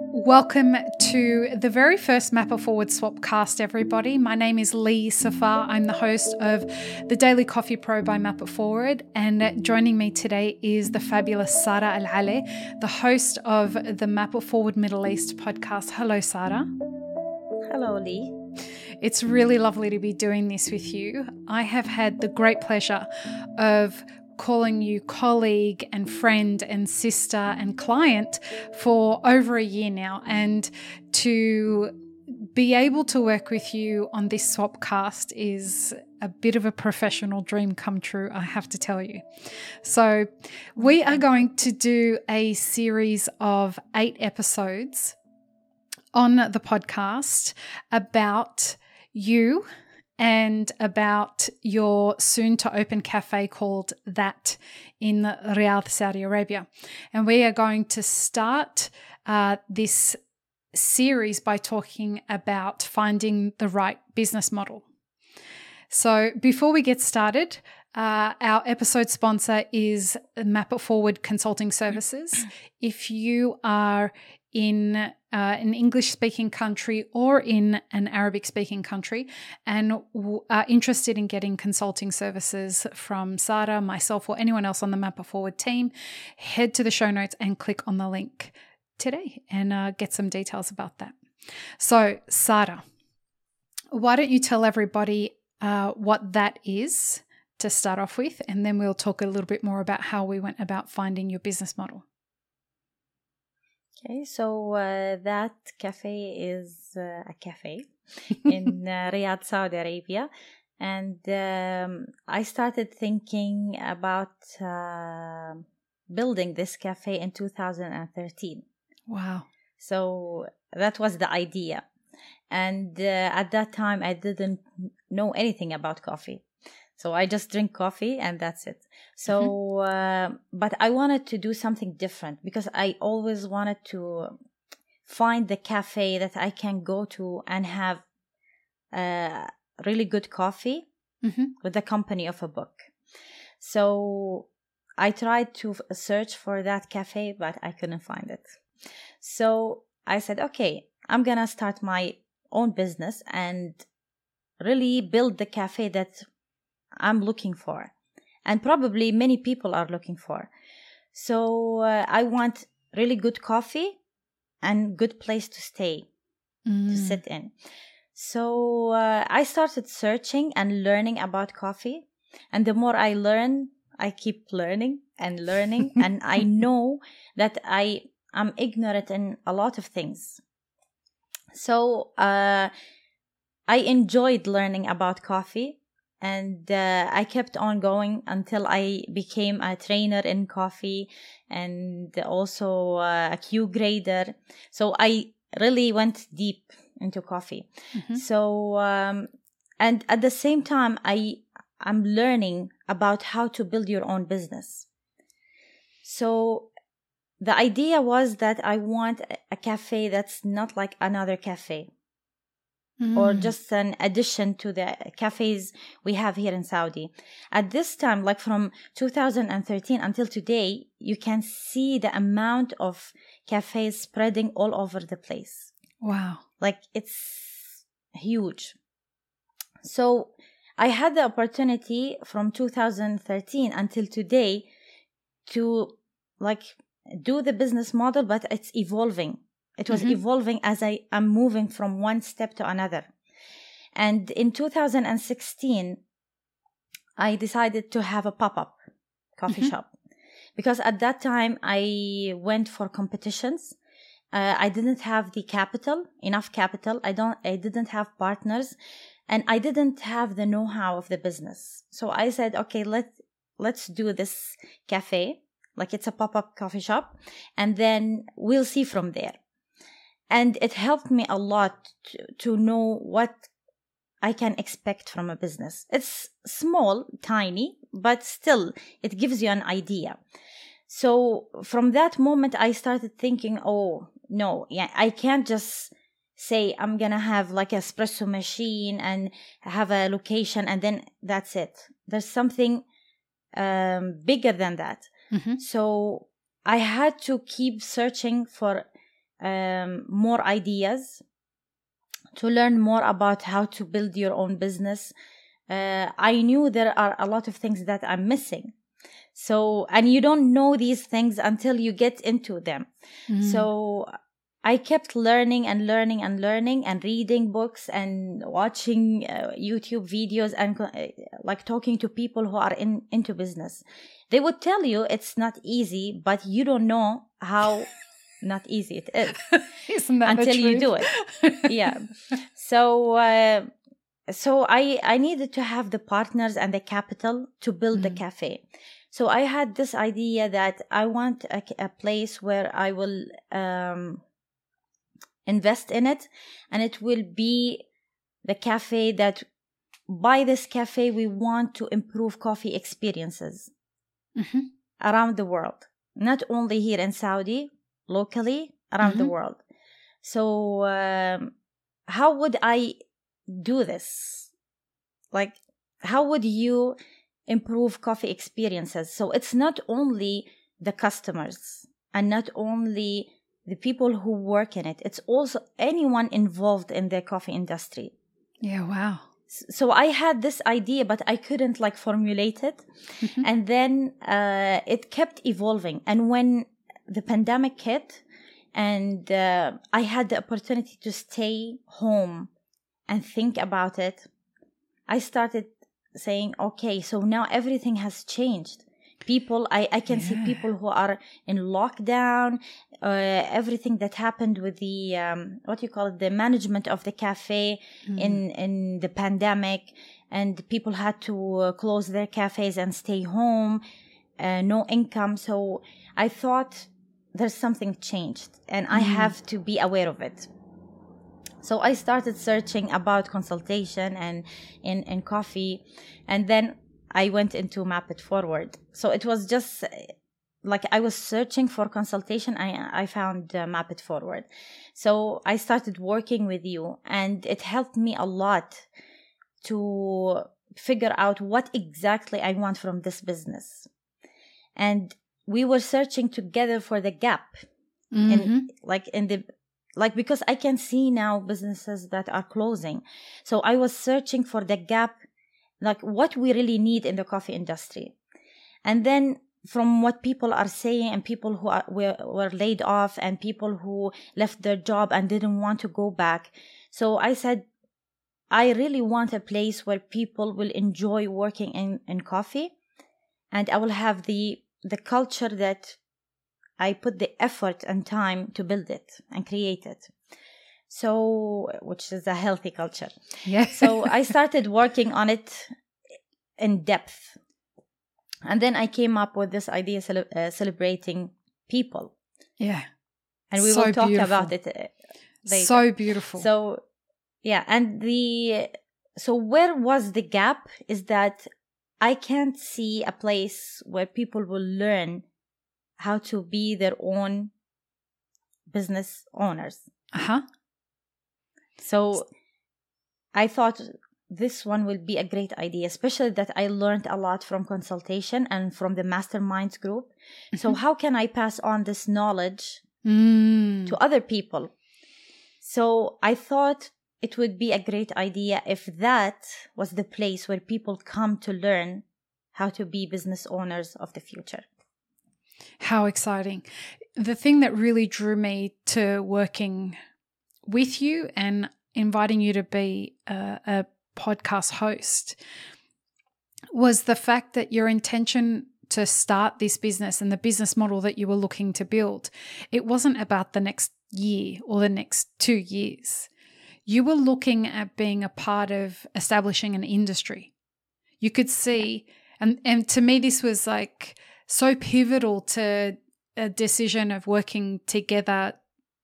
Welcome to the very first Map It Forward Swapcast, everybody. My name is Lee Safar. I'm the host of the Daily Coffee Pro by Map It Forward. And joining me today is the fabulous Sara Al Ali, the host of the Map It Forward Middle East podcast. Hello, Sara. Hello, Lee. It's really lovely to be doing this with you. I have had the great pleasure of calling you colleague and friend and sister and client for over a year now. And to be able to work with you on this swapcast is a bit of a professional dream come true, I have to tell you. So, we are going to do a series of eight episodes on the podcast about you and about your soon to open cafe called That in Riyadh, Saudi Arabia. And we are going to start uh, this series by talking about finding the right business model. So, before we get started, uh, our episode sponsor is Map It Forward Consulting Services. If you are in uh, an English speaking country or in an Arabic speaking country and are interested in getting consulting services from Sara, myself, or anyone else on the Map It Forward team, head to the show notes and click on the link today and uh, get some details about that. So, Sara, why don't you tell everybody uh, what that is to start off with, and then we'll talk a little bit more about how we went about finding your business model. Okay, so uh, that cafe is uh, a cafe in uh, Riyadh, Saudi Arabia. And um, I started thinking about uh, building this cafe in 2013. Wow. So that was the idea. And uh, at that time, I didn't know anything about coffee. So I just drink coffee and that's it. So, mm-hmm. uh, but I wanted to do something different because I always wanted to find the cafe that I can go to and have uh, really good coffee mm-hmm. with the company of a book. So I tried to search for that cafe, but I couldn't find it. So I said, okay, I'm gonna start my own business and really build the cafe that I'm looking for, and probably many people are looking for. So uh, I want really good coffee and good place to stay, mm. to sit in. So uh, I started searching and learning about coffee, and the more I learn, I keep learning and learning, and I know that I am ignorant in a lot of things. So uh, I enjoyed learning about coffee and uh, I kept on going until I became a trainer in coffee and also uh, a Q grader. So I really went deep into coffee. Mm-hmm. So um, and at the same time, I I'm learning about how to build your own business. So the idea was that I want a cafe that's not like another cafe mm. or just an addition to the cafes we have here in Saudi. At this time, like from 2013 until today, you can see the amount of cafes spreading all over the place. Wow. Like it's huge. So I had the opportunity from 2013 until today to like do the business model, but it's evolving. It was mm-hmm. evolving as I am moving from one step to another. And in 2016, I decided to have a pop up coffee mm-hmm. shop because at that time I went for competitions. Uh, I didn't have the capital, enough capital. I don't, I didn't have partners and I didn't have the know how of the business. So I said, okay, let, let's do this cafe. Like it's a pop up coffee shop and then we'll see from there and it helped me a lot to, to know what I can expect from a business. It's small, tiny, but still it gives you an idea. So from that moment, I started thinking, oh, no, yeah, I can't just say I'm going to have like an espresso machine and have a location and then that's it. There's something um, bigger than that. Mm-hmm. So I had to keep searching for um, more ideas, to learn more about how to build your own business. Uh, I knew there are a lot of things that I'm missing. So, and you don't know these things until you get into them. Mm. So, I kept learning and learning and learning and reading books and watching uh, YouTube videos and uh, like talking to people who are in into business. They would tell you it's not easy, but you don't know how not easy it is until you do it. yeah. So uh, so I I needed to have the partners and the capital to build mm. the cafe. So I had this idea that I want a, a place where I will um, invest in it, and it will be the cafe that by this cafe we want to improve coffee experiences mm-hmm. around the world, not only here in Saudi, locally around mm-hmm. the world. So, um, how would I do this? Like, how would you improve coffee experiences? So, it's not only the customers and not only the people who work in it, it's also anyone involved in the coffee industry. Yeah, wow so i had this idea but i couldn't like formulate it mm-hmm. and then uh, it kept evolving and when the pandemic hit and uh, i had the opportunity to stay home and think about it i started saying okay so now everything has changed people i, I can yeah. see people who are in lockdown uh, everything that happened with the um, what you call it the management of the cafe mm. in in the pandemic and people had to uh, close their cafes and stay home uh, no income so i thought there's something changed and i have to be aware of it so i started searching about consultation and in in coffee and then i went into map it forward so it was just like I was searching for consultation, I I found uh, Map It Forward. So I started working with you, and it helped me a lot to figure out what exactly I want from this business. And we were searching together for the gap, mm-hmm. in like in the like because I can see now businesses that are closing. So I was searching for the gap, like what we really need in the coffee industry. And then from what people are saying and people who are, were, were laid off and people who left their job and didn't want to go back. So I said, I really want a place where people will enjoy working in, in coffee and I will have the, the culture that I put the effort and time to build it and create it. So, which is a healthy culture. Yeah. so I started working on it in depth and then i came up with this idea cele- uh, celebrating people yeah and we so will talk beautiful. about it uh, later. so beautiful so yeah and the so where was the gap is that i can't see a place where people will learn how to be their own business owners uh-huh so i thought this one will be a great idea, especially that I learned a lot from consultation and from the masterminds group. So, mm-hmm. how can I pass on this knowledge mm. to other people? So, I thought it would be a great idea if that was the place where people come to learn how to be business owners of the future. How exciting. The thing that really drew me to working with you and inviting you to be a, a podcast host was the fact that your intention to start this business and the business model that you were looking to build, it wasn't about the next year or the next two years. You were looking at being a part of establishing an industry. You could see, and, and to me, this was like so pivotal to a decision of working together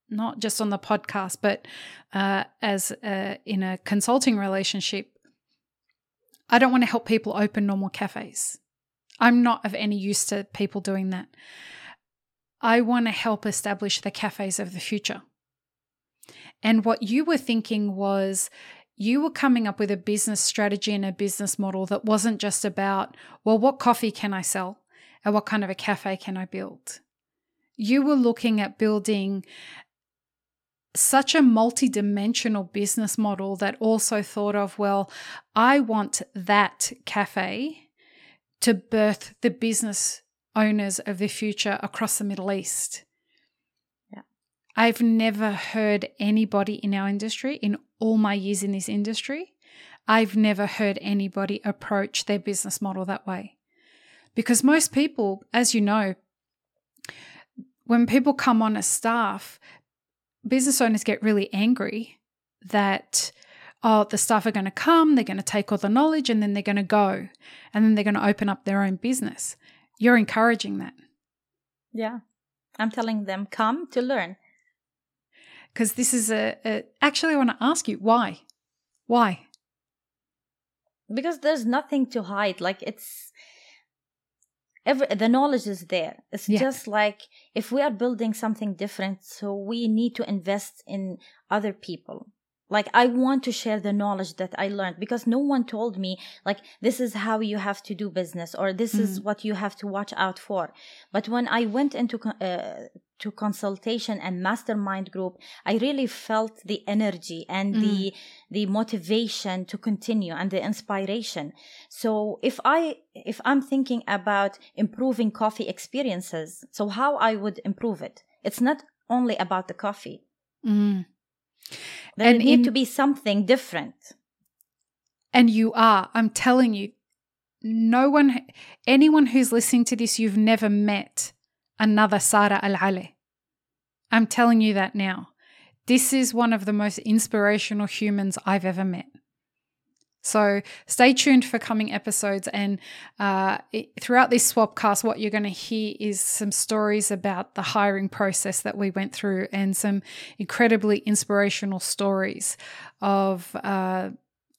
not just on the podcast, but uh, as a, in a consulting relationship, I don't want to help people open normal cafes. I'm not of any use to people doing that. I want to help establish the cafes of the future. And what you were thinking was you were coming up with a business strategy and a business model that wasn't just about, well, what coffee can I sell and what kind of a cafe can I build? You were looking at building such a multi-dimensional business model that also thought of well i want that cafe to birth the business owners of the future across the middle east. I've never heard anybody in our industry in all my years in this industry i've never heard anybody approach their business model that way because most people as you know when people come on as staff business owners get really angry that oh the staff are going to come they're going to take all the knowledge and then they're going to go and then they're going to open up their own business you're encouraging that Yeah. I'm telling them come to learn. Because this is a, a actually i want to ask you why? Why? Because there's nothing to hide like it's every the knowledge is there. It's Yeah. just like if we are building something different so we need to invest in other people like i want to share the knowledge that i learned because no one told me like this is how you have to do business or this is what you have to watch out for. But when i went into uh, to consultation and mastermind group i really felt the energy and the the motivation to continue and the inspiration. So if i if i'm thinking about improving coffee experiences so how i would improve it? It's not only about the coffee. Mm. There And need in- to be something different And you are. I'm telling you, no one, anyone who's listening to this, you've never met another Sara Al Ali. I'm telling you that now. This is one of the most inspirational humans I've ever met. So stay tuned for coming episodes. And uh, it, throughout this swapcast, what you're going to hear is some stories about the hiring process that we went through and some incredibly inspirational stories of. Uh,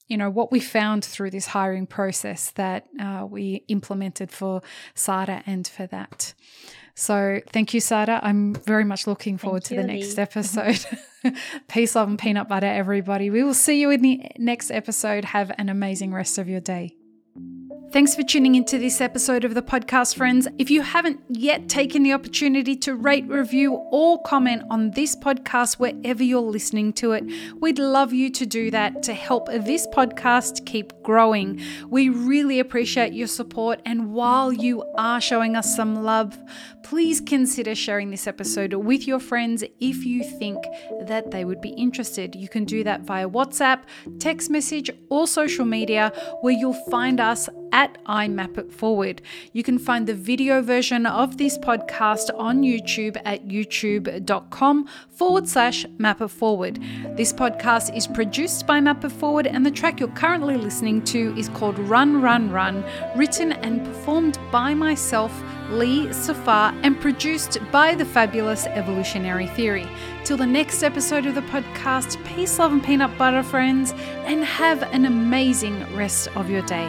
you know what we found through this hiring process that uh, we implemented for Sara and for that. So thank you, Sara. I'm very much looking forward to you, the next episode. Peace, love, and peanut butter, everybody. We will see you in the next episode. Have an amazing rest of your day. Thanks for tuning into this episode of the podcast, friends. If you haven't yet taken the opportunity to rate, review, or comment on this podcast wherever you're listening to it, we'd love you to do that to help this podcast keep growing. We really appreciate your support, and while you are showing us some love, please consider sharing this episode with your friends if you think that they would be interested. You can do that via WhatsApp, text message, or social media, where you'll find us at I Map It Forward. You can find the video version of this podcast on YouTube at youtube.com forward slash Map It Forward. This podcast is produced by Map Forward, and the track you're currently listening to is called Run, Run, Run, written and performed by myself. Lee Safar and produced by the fabulous Evolutionary Theory. Till the next episode of the podcast, peace, love, and peanut butter, friends, and have an amazing rest of your day.